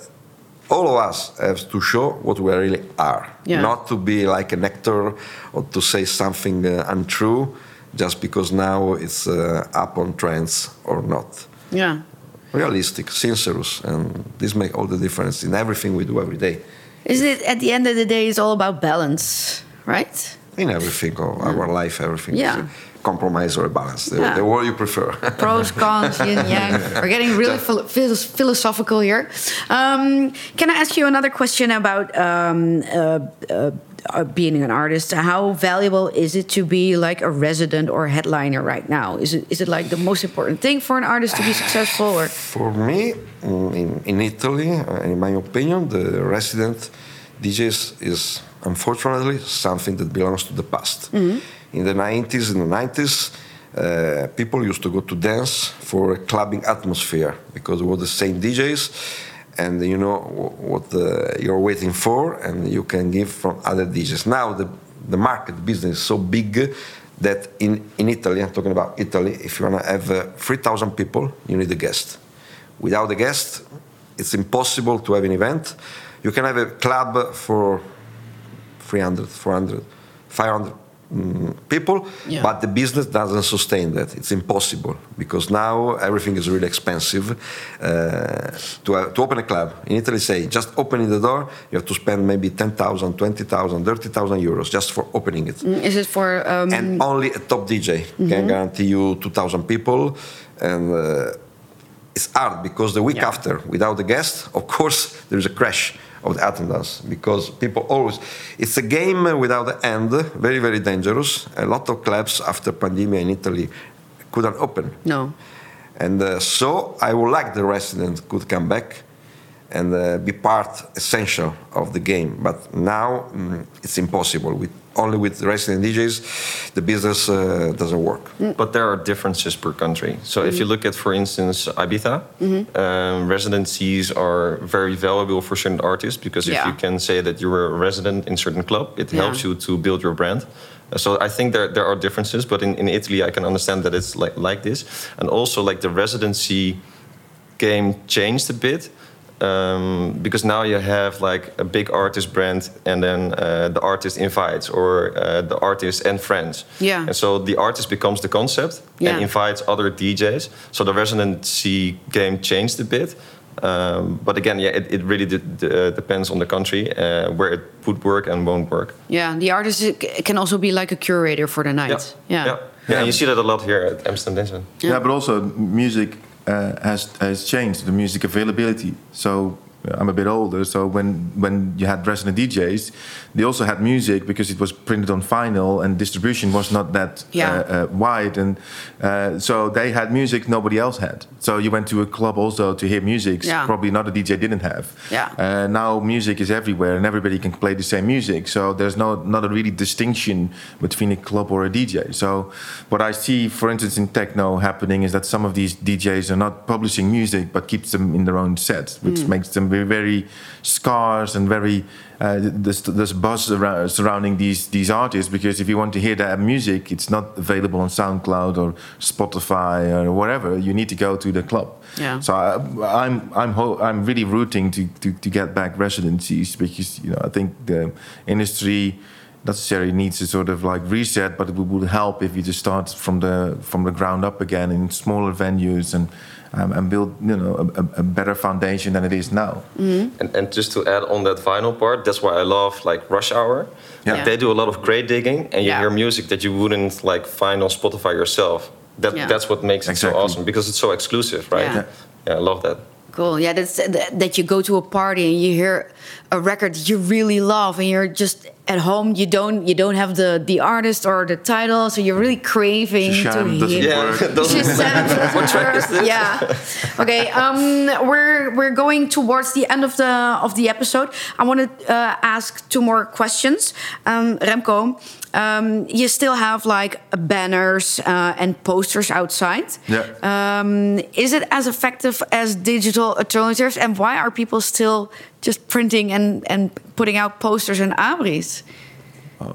all of us have to show what we really are, Yeah. not to be like an actor or to say something uh, untrue just because now it's uh, up on trends or not. yeah. Realistic, sincere, and this make all the difference in everything we do every day. Is it at the end of the day? It's all about balance, right? In everything of our life, everything Yeah. is compromise or a balance. The, Yeah. the word you prefer. Pros, cons, yin, yang. We're getting really phil- phil- philosophical here. Um, can I ask you another question about um, uh, uh, being an artist? How valuable is it to be like a resident or headliner right now? Is it is it like the most important thing for an artist to be successful? Or For me, mm, in, in Italy, uh, in my opinion, the resident DJs is unfortunately something that belongs to the past. In the 90s, in the 90s, uh, people used to go to dance for a clubbing atmosphere because it was the same DJs and you know what uh, you're waiting for and you can give from other dishes. Now the, the market business is so big that in, in Italy, I'm talking about Italy, if you want to have uh, 3,000 people, you need a guest. Without a guest, it's impossible to have an event. You can have a club for 300, 400, 500 mm, people, Yeah. but the business doesn't sustain that. It's impossible because now everything is really expensive. Uh, to, uh, to open a club in Italy, say just opening the door, you have to spend maybe 10,000, 20,000, 30,000 euros just for opening it is it for um, and only a top DJ can guarantee you 2,000 people. And uh, it's hard because the week Yeah. after, without the guest, of course, there's a crash of the attendance because people always. It's a game without the end, very, very dangerous. A lot of clubs after pandemic in Italy couldn't open. no? And uh, so I would like the residents could come back and uh, be part essential of the game. But now mm, it's impossible. With only with resident DJs, the business uh, doesn't work. But there are differences per country. So if you look at, for instance, Ibiza, um, residencies are very valuable for certain artists because if Yeah. you can say that you're a resident in certain club, it Yeah. helps you to build your brand. So I think there, there are differences, but in, in Italy I can understand that it's like, like this. And also like the residency game changed a bit. Um, because now you have like a big artist brand, and then uh, the artist invites, or uh, the artist and friends. Yeah. And so the artist becomes the concept Yeah. and invites other DJs. So the residency game changed a bit. Um, but again, yeah, it, it really de- de- depends on the country uh, where it would work and won't work. Yeah, the artist can also be like a curator for the night. yeah. yeah. And you see that a lot here at Amsterdam Dance. Yeah, but also music uh, has has changed the music availability. So uh, I'm a bit older, so when when you had resident DJs, they also had music because it was printed on vinyl and distribution was not that Yeah. uh, uh, wide, and uh, so they had music nobody else had. So you went to a club also to hear music, Yeah. probably not a DJ didn't have. Yeah. Uh, now music is everywhere and everybody can play the same music. So there's no not a really distinction between a club or a DJ. So what I see, for instance, in techno happening is that some of these DJs are not publishing music but keeps them in their own sets, which makes them very, very scarce and very uh, there's, there's buzz around, surrounding these these artists because if you want to hear their music, it's not available on SoundCloud or Spotify or whatever. You need to go to the club. Yeah. So I, I'm I'm ho- I'm really rooting to, to, to get back residencies because you know I think the industry necessarily needs a sort of like reset, but it would help if you just start from the from the ground up again in smaller venues and um, and build you know a, a- a better foundation than it is now. And, and just to add on that vinyl part, that's why I love like Rush Hour. Yeah. Like, They do a lot of crate digging, and you Yeah. hear music that you wouldn't like find on Spotify yourself. That Yeah. that's what makes it Exactly. so awesome because it's so exclusive, right? Yeah. yeah I love that. Cool. Yeah, that's that you go to a party and you hear a record you really love, and you're just at home. You don't you don't have the the artist or the title, so you're really craving to hear. work. Doesn't- Shazam What track is this? Yeah. Okay. Um, we're we're going towards the end of the of the episode. I want to uh, ask two more questions. Um, Remko, um, you still have like banners uh, and posters outside. Yeah. Um, is it as effective as digital alternatives, and why are people still just printing and and putting out posters and abris?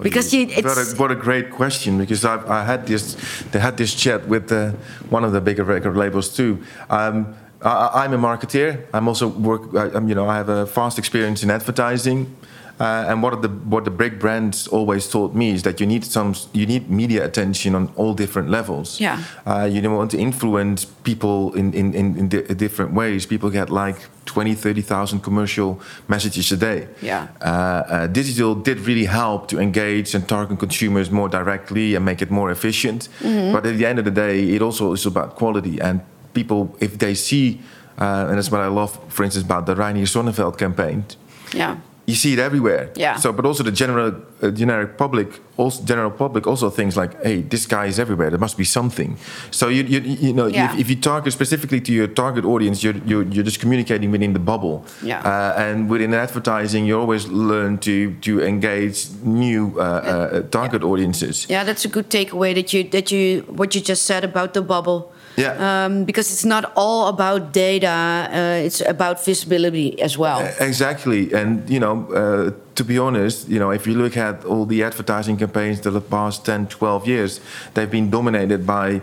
Because you, what, it's a, what a great question because I've, I had this they had this chat with uh, one of the bigger record labels too. Um, I, I'm a marketeer. I'm also work. I, I'm, you know, I have a vast experience in advertising. Uh, and what the what the big brands always taught me is that you need some you need media attention on all different levels. Yeah. Uh, you don't want to influence people in in, in, in di- different ways. People get like 20, 30,000 commercial messages a day. Yeah. Uh, uh, digital did really help to engage and target consumers more directly and make it more efficient. But at the end of the day, it also is about quality and people if they see. Uh, and that's what I love, for instance, about the Reinier Zonneveld campaign Yeah. You see it everywhere. Yeah. So, but also the general uh, generic public, also general public, also thinks like, hey, this guy is everywhere. There must be something. So you you, you know, Yeah. if, if you target specifically to your target audience, you're you're, you're just communicating within the bubble. Yeah. Uh, and within advertising, you always learn to to engage new uh, uh, target audiences. Yeah, that's a good takeaway that you that you what you just said about the bubble. Yeah. Um, because it's not all about data; uh, it's about visibility as well. Exactly, and you know, uh, to be honest, you know, if you look at all the advertising campaigns that the past 10, 12 years, they've been dominated by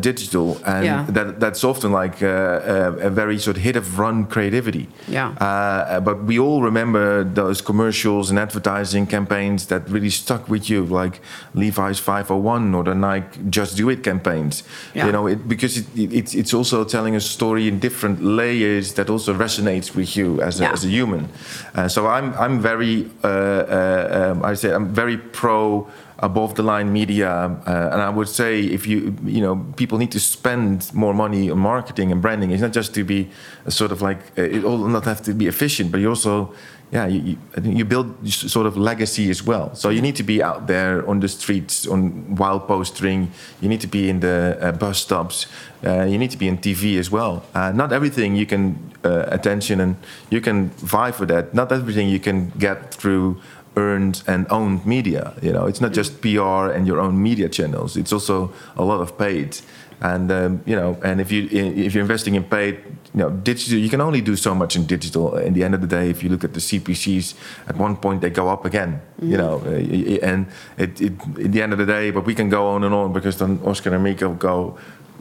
digital, and Yeah. that, that's often like uh, a, a very sort of hit of run creativity. Yeah. Uh, but we all remember those commercials and advertising campaigns that really stuck with you, like Levi's 501 or the Nike Just Do It campaigns. Yeah. You know, it, because it, it, it's, it's also telling a story in different layers that also resonates with you as a, Yeah. as a human. Uh, so I'm I'm very uh, uh, um, I say I'm very pro above the line media, uh, and I would say if you you know people need to spend more money on marketing and branding. It's not just to be a sort of like uh, it all not have to be efficient, but you also yeah, you, you, build sort of legacy as well. So you need to be out there on the streets, on wild postering. You need to be in the uh, bus stops. Uh, you need to be on TV as well. Uh, not everything you can uh, attention and you can vie for that. Not everything you can get through earned and owned media. You know, it's not just PR and your own media channels. It's also a lot of paid. And um, you know, and if you if you're investing in paid, you know, digital, you can only do so much in digital. In the end of the day, if you look at the CPCs, at one point they go up again. You know, uh, and it, it, at the end of the day, but we can go on and on because then Oscar and Miko go.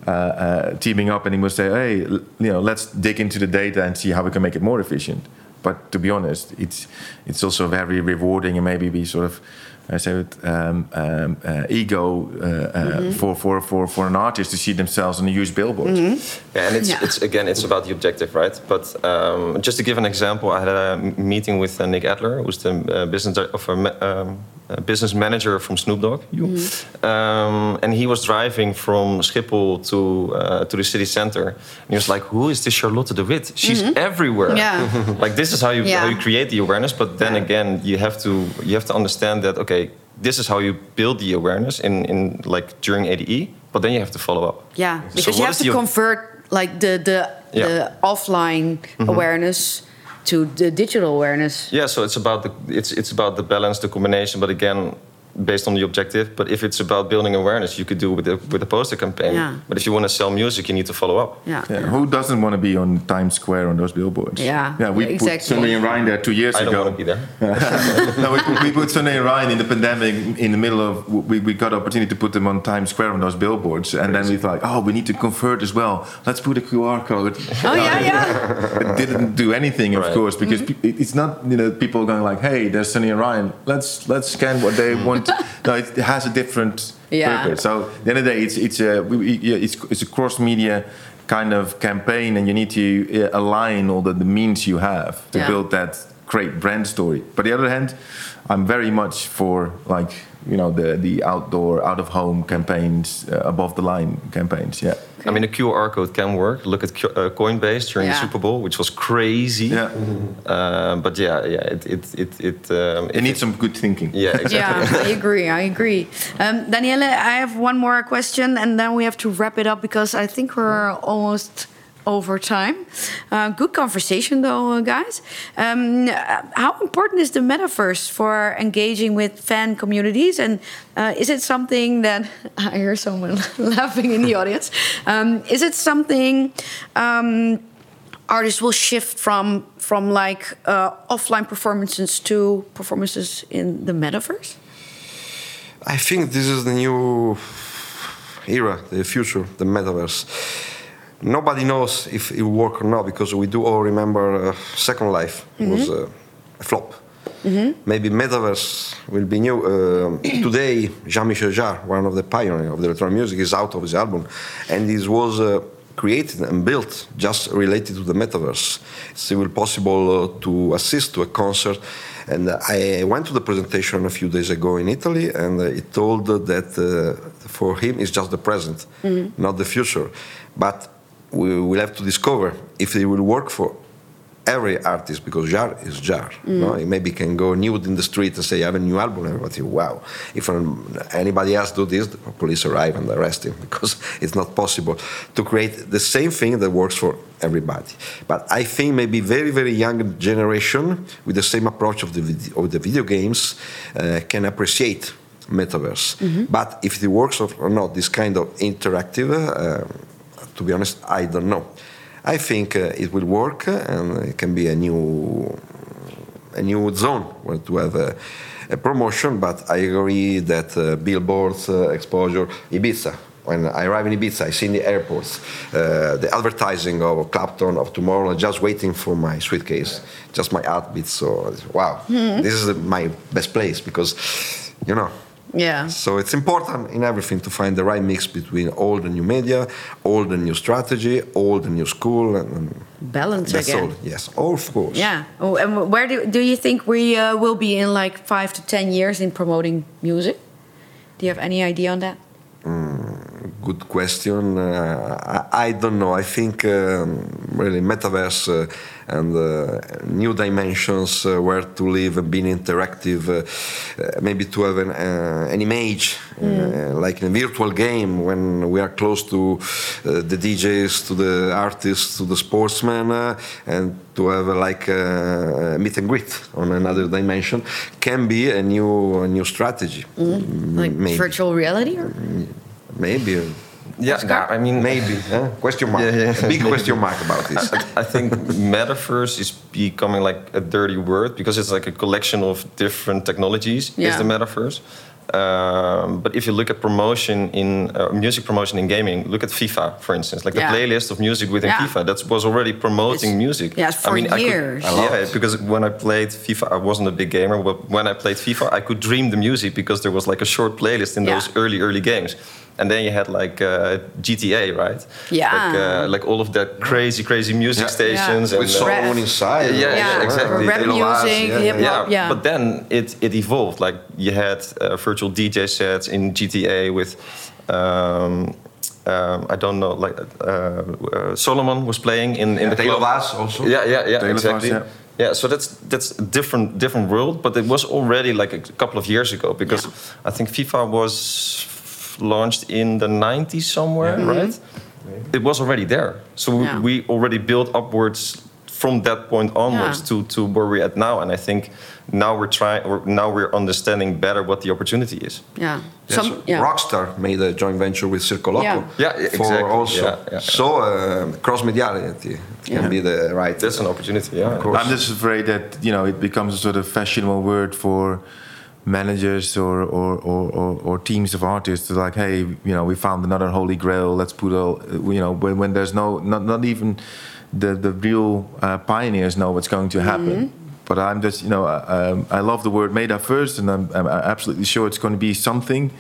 Uh, uh, teaming up, and he will say, "Hey, you know, let's dig into the data and see how we can make it more efficient." But to be honest, it's it's also very rewarding, and maybe we sort of I say it, um, um, uh, ego uh, uh, for, for, for, for an artist to see themselves on a huge billboard. Yeah, and it's, Yeah. it's again, it's about the objective, right? But um, just to give an example, I had a meeting with uh, Nick Adler, who's the uh, business di- of a, ma- a business manager from Snoop Dogg, you. Um, and he was driving from Schiphol to uh, to the city center. And he was like, "Who is this Charlotte de Witte? She's everywhere. Yeah. like this is how you Yeah. how you create the awareness. But then again, you have to you have to understand that okay, this is how you build the awareness in in like during ADE. But then you have to follow up. Yeah, So because you have to convert like the the, Yeah. the offline awareness to the digital awareness. Yeah, so it's about the it's it's about the balance, the combination. But again, based on the objective. But if it's about building awareness, you could do with a with a poster campaign. Yeah. But if you want to sell music, you need to follow up. Yeah. Yeah, who doesn't want to be on Times Square on those billboards? Yeah, yeah. We exactly. put Sunnery and Ryan there two years I don't ago. want to be there. no, we, we put Sunnery and Ryan in the pandemic in the middle of. We, we got opportunity to put them on Times Square on those billboards, and then we thought, oh, we need to convert as well. Let's put a QR code. Oh yeah, yeah. It didn't do anything, of Right. course, because mm-hmm. pe- it- it's not you know people going like, hey, there's Sunny and Ryan. Let's let's scan what they mm-hmm. want. no, it, it has a different Yeah. purpose. So at the end of the day, it's it's a we, we- yeah, it's it's a cross media kind of campaign, and you need to uh, align all the, the means you have to Yeah. build that great brand story. But the other hand, I'm very much for like you know the the outdoor, out of home campaigns, uh, above the line campaigns. Yeah. I mean, a QR code can work. Look at Q- uh, Coinbase during Yeah. the Super Bowl, which was crazy. Yeah. Uh, but yeah, yeah, it it it, it um, It needs some good thinking. yeah, exactly. Yeah, I agree. I agree. Um, Daniele, I have one more question, and then we have to wrap it up because I think we're almost over time. Uh, good conversation, though, uh, guys. Um, uh, how important is the metaverse for engaging with fan communities? And uh, is it something that I hear someone laughing in the audience? Um, is it something? Um, artists will shift from from like uh, offline performances to performances in the metaverse. I think this is the new era, the future, the metaverse. Nobody knows if it will work or not because we do all remember uh, Second Life was uh, a flop. Maybe Metaverse will be new. Um today, Jean-Michel Jarre, one of the pioneers of the electronic music, is out of his album, and this was uh, created and built just related to the Metaverse. It's even possible uh, to assist to a concert. And uh, I went to the presentation a few days ago in Italy, and uh, it told that uh, for him it's just the present, not the future. But we will have to discover if it will work for every artist because Jarre is Jarre. No? He maybe can go nude in the street and say, I have a new album. And everybody, wow. If anybody else do this, the police arrive and arrest him because it's not possible to create the same thing that works for everybody. But I think maybe very, very young generation with the same approach of the, vid- of the video games uh, can appreciate metaverse. But if it works or or not, this kind of interactive, uh, to be honest, I don't know. I think uh, it will work uh, and it can be a new a new zone where to have a, a promotion. But I agree that uh, billboards, uh, exposure, Ibiza. When I arrive in Ibiza, I see in the airports uh, the advertising of Clapton of tomorrow, just waiting for my suitcase, just my outfit. So wow, this is my best place because, you know, Yeah. so it's important in everything to find the right mix between all the new media, all the new strategy, all the new school, and, Balance that's again. all. Yes, of course. Yeah. Oh, and where do, do you think we uh, will be in like five to ten years in promoting music? Do you have any idea on that? Good question. Uh, I, I don't know. I think um, really metaverse uh, and uh, new dimensions uh, where to live and being interactive, uh, uh, maybe to have an, uh, an image uh, like in a virtual game when we are close to uh, the DJs, to the artists, to the sportsmen, uh, and to have uh, like a meet and greet on another dimension can be a new a new strategy. Like maybe. virtual reality? Or? Maybe. Yeah, yeah, I mean, Maybe. Huh? Question mark. Yeah, yeah. Big question mark about this. I think metaverse is becoming like a dirty word because it's like a collection of different technologies. Yeah. Is the metaverse? Um, but if you look at promotion in uh, music promotion in gaming, look at FIFA, for instance, like Yeah. the playlist of music within Yeah. FIFA that was already promoting It's- music. yeah, for I could- years. I love yeah, it. because when I played FIFA, I wasn't a big gamer, but when I played FIFA, I could dream the music because there was like a short playlist in Yeah. those early, early games. And then you had like uh, GTA, right? Yeah. Like, uh, like all of that crazy, crazy music Yeah. stations. Yeah. With and, someone inside. Yeah, yeah, exactly. Rap music, yeah. hip hop. yeah, Yeah. but then it, it evolved. Like you had uh, virtual DJ sets in GTA with, um, um, I don't know, like uh, uh, Solomun was playing in, in the Taylor club. Vaz also. Yeah, yeah, yeah, Taylor exactly. Vaz, yeah. Yeah, so that's that's a different different world, but it was already like a couple of years ago because I think FIFA was f- launched in the 90s somewhere, right? It was already there, so we, Yeah. we already built upwards from that point onwards Yeah. to, to where we're at now, and I think now we're trying, or now we're understanding better what the opportunity is. Yeah. Yes, Some, yeah. Rockstar made a joint venture with Circo Loco. Yeah. Yeah, For exactly. also. Yeah, yeah, yeah. So uh, cross mediality can Yeah. be the right. That's an opportunity, yeah. Of course. I'm just afraid that you know it becomes a sort of fashionable word for managers or or, or, or, or teams of artists. Like, hey, you know, we found another holy grail. Let's put all you know when, when there's no not not even the the real uh, pioneers know what's going to happen. But I'm just you know uh, um, I love the word made meta first, and I'm, I'm absolutely sure it's going to be something.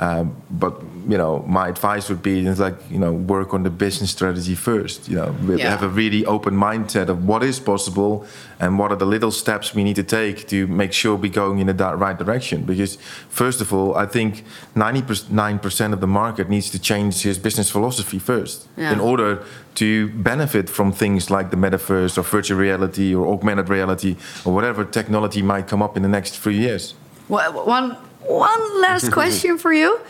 Um, but you know, my advice would be is like you know work on the business strategy first. You know, Yeah. have a really open mindset of what is possible and what are the little steps we need to take to make sure we're going in the right direction. Because first of all, I think 99% of the market needs to change his business philosophy first Yeah. in order to benefit from things like the metaverse or virtual reality or augmented reality or whatever technology might come up in the next three years. Wha- One, one last question for you.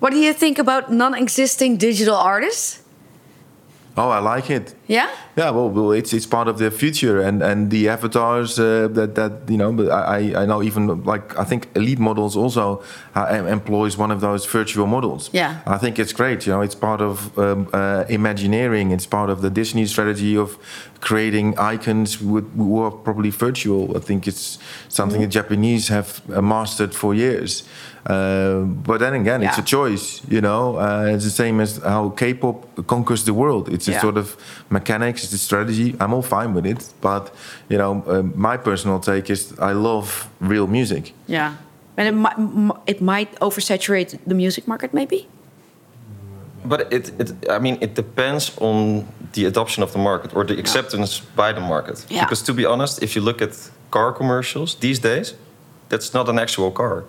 What do you think about non existing digital artists? Oh, I like it. Yeah. Yeah, well, well, it's it's part of the future, and and the avatars uh, that that you know. But I I know even like I think Elite Models also uh, employs one of those virtual models. Yeah. I think it's great. You know, it's part of um, uh, Imagineering. It's part of the Disney strategy of creating icons with, who are probably virtual. I think it's something the Japanese have uh, mastered for years. Uh, but then again, it's a choice. You know, uh, it's the same as how K-pop conquers the world. It's a Yeah. sort of mechanics, it's a strategy. I'm all fine with it, but you know, uh, my personal take is I love real music. Yeah. And it might, it might oversaturate the music market, maybe? But it, it, I mean, it depends on the adoption of the market or the acceptance by the market. Yeah. Because to be honest, if you look at car commercials these days, that's not an actual car.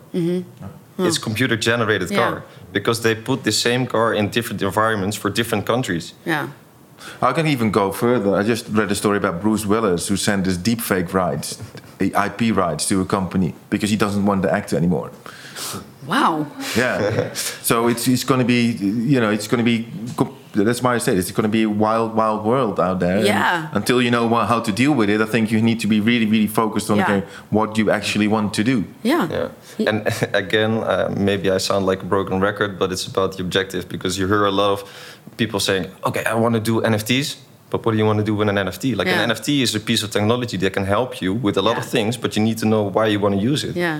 It's hmm. computer generated. Yeah. car because they put the same car in different environments for different countries. Yeah. I can even go further. I just read a story about Bruce Willis who sent his deepfake rights, the IP rights, to a company because he doesn't want the actor anymore. Wow. Yeah. so it's it's going to be you know it's going to be that's why I said it's going to be a wild wild world out there. And Yeah. until you know wha- how to deal with it, I think you need to be really really focused on Yeah. okay, what you actually want to do. Yeah. Yeah. And again, uh, maybe I sound like a broken record, but it's about the objective because you hear a lot of people saying, okay, I want to do NFTs. But what do you want to do with an NFT? Like Yeah. an NFT is a piece of technology that can help you with a lot Yeah. of things, but you need to know why you want to use it. Yeah.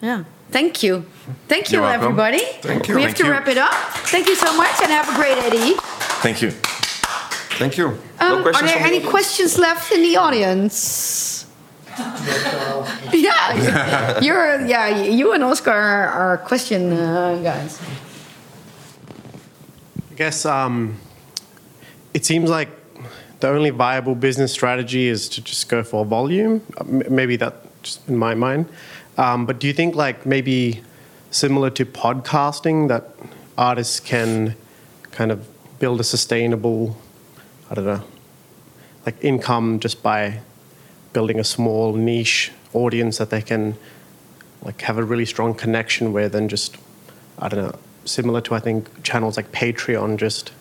Yeah. Thank you. Thank you, You're everybody. Thank you. We have Thank to you. wrap it up. Thank you so much and have a great Eddie. Thank you. Thank you. Um, are there from the any questions left in the audience? yeah, you're yeah. You and Oscar are, are question uh, guys. I guess um, it seems like the only viable business strategy is to just go for volume. Uh, Maybe that just in my mind. Um, but do you think like maybe similar to podcasting that artists can kind of build a sustainable, I don't know, like income just by building a small niche audience that they can like have a really strong connection with and just I don't know, similar to I think channels like Patreon, just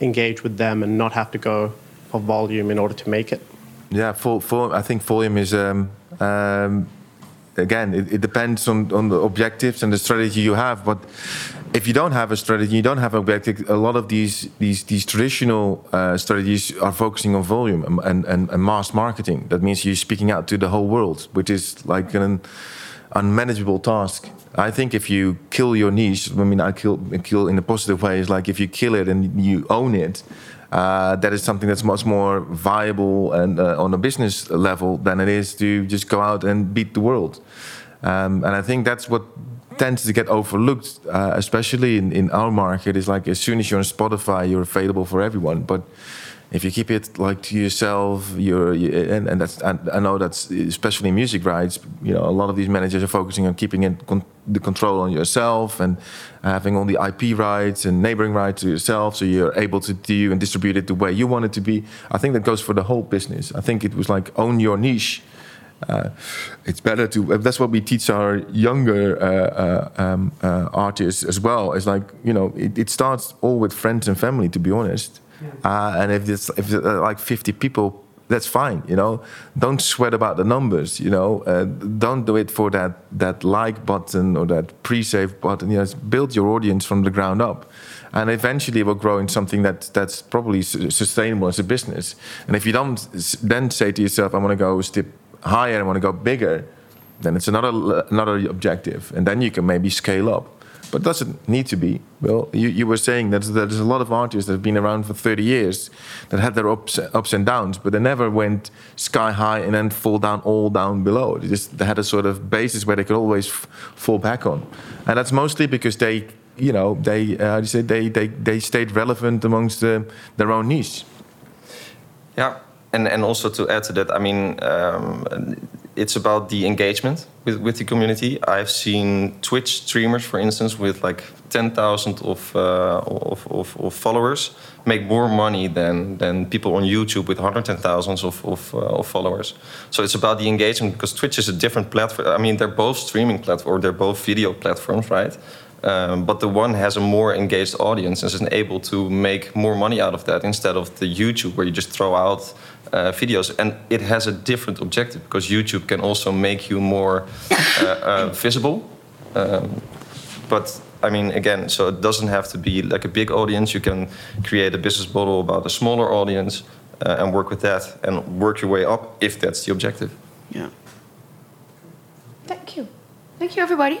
engage with them and not have to go for volume in order to make it. Yeah, vol- vol- I think volume is um, um, again. It, it depends on, on the objectives and the strategy you have. But if you don't have a strategy, you don't have an objective. A lot of these these these traditional uh, strategies are focusing on volume and, and, and, mass marketing. That means you're speaking out to the whole world, which is like an unmanageable task. I think if you kill your niche, I mean, I kill kill in a positive way. Is like if you kill it and you own it, uh, that is something that's much more viable and uh, on a business level than it is to just go out and beat the world. Um, and I think that's what tends to get overlooked, uh, especially in, in our market. Is like as soon as you're on Spotify, you're available for everyone, but if you keep it like to yourself, you're you, and, and that's and I know that's especially in music rights. You know, a lot of these managers are focusing on keeping in con- the control on yourself and having all the IP rights and neighboring rights to yourself, so you're able to do and distribute it the way you want it to be. I think that goes for the whole business. I think it was like own your niche. Uh, it's better to. That's what we teach our younger uh, uh, um, uh, artists as well. It's like you know, it, it starts all with friends and family. To be honest, uh, and if it's if it's, uh, like 50 people, that's fine. You know, don't sweat about the numbers. You know, uh, don't do it for that that like button or that pre-save button. You know, build your audience from the ground up. And eventually, it will grow in something that that's probably sustainable as a business. And if you don't then say to yourself, "I want to go a step higher, I want to go bigger," then it's another another objective, and then you can maybe scale up. But doesn't need to be? Well, you, you were saying that there's a lot of artists that have been around for 30 years that had their ups, ups and downs, but they never went sky high and then fall down all down below. They just they had a sort of basis where they could always f- fall back on, and that's mostly because they, you know, they uh, say they they they stayed relevant amongst the, their own niche. Yeah, and and also to add to that, I mean, um, it's about the engagement with with the community. I've seen Twitch streamers, for instance, with like ten thousand of, uh, of, of of followers, make more money than than people on YouTube with hundreds of of, uh, of followers. So it's about the engagement because Twitch is a different platform. I mean, they're both streaming platform, or they're both video platforms, right? Um, but the one has a more engaged audience and is able to make more money out of that instead of the YouTube where you just throw out uh, videos. And it has a different objective because YouTube can also make you more uh, uh, visible. Um, but I mean, again, so it doesn't have to be like a big audience. You can create a business model about a smaller audience uh, and work with that and work your way up if that's the objective. Yeah. Thank you. Thank you, everybody.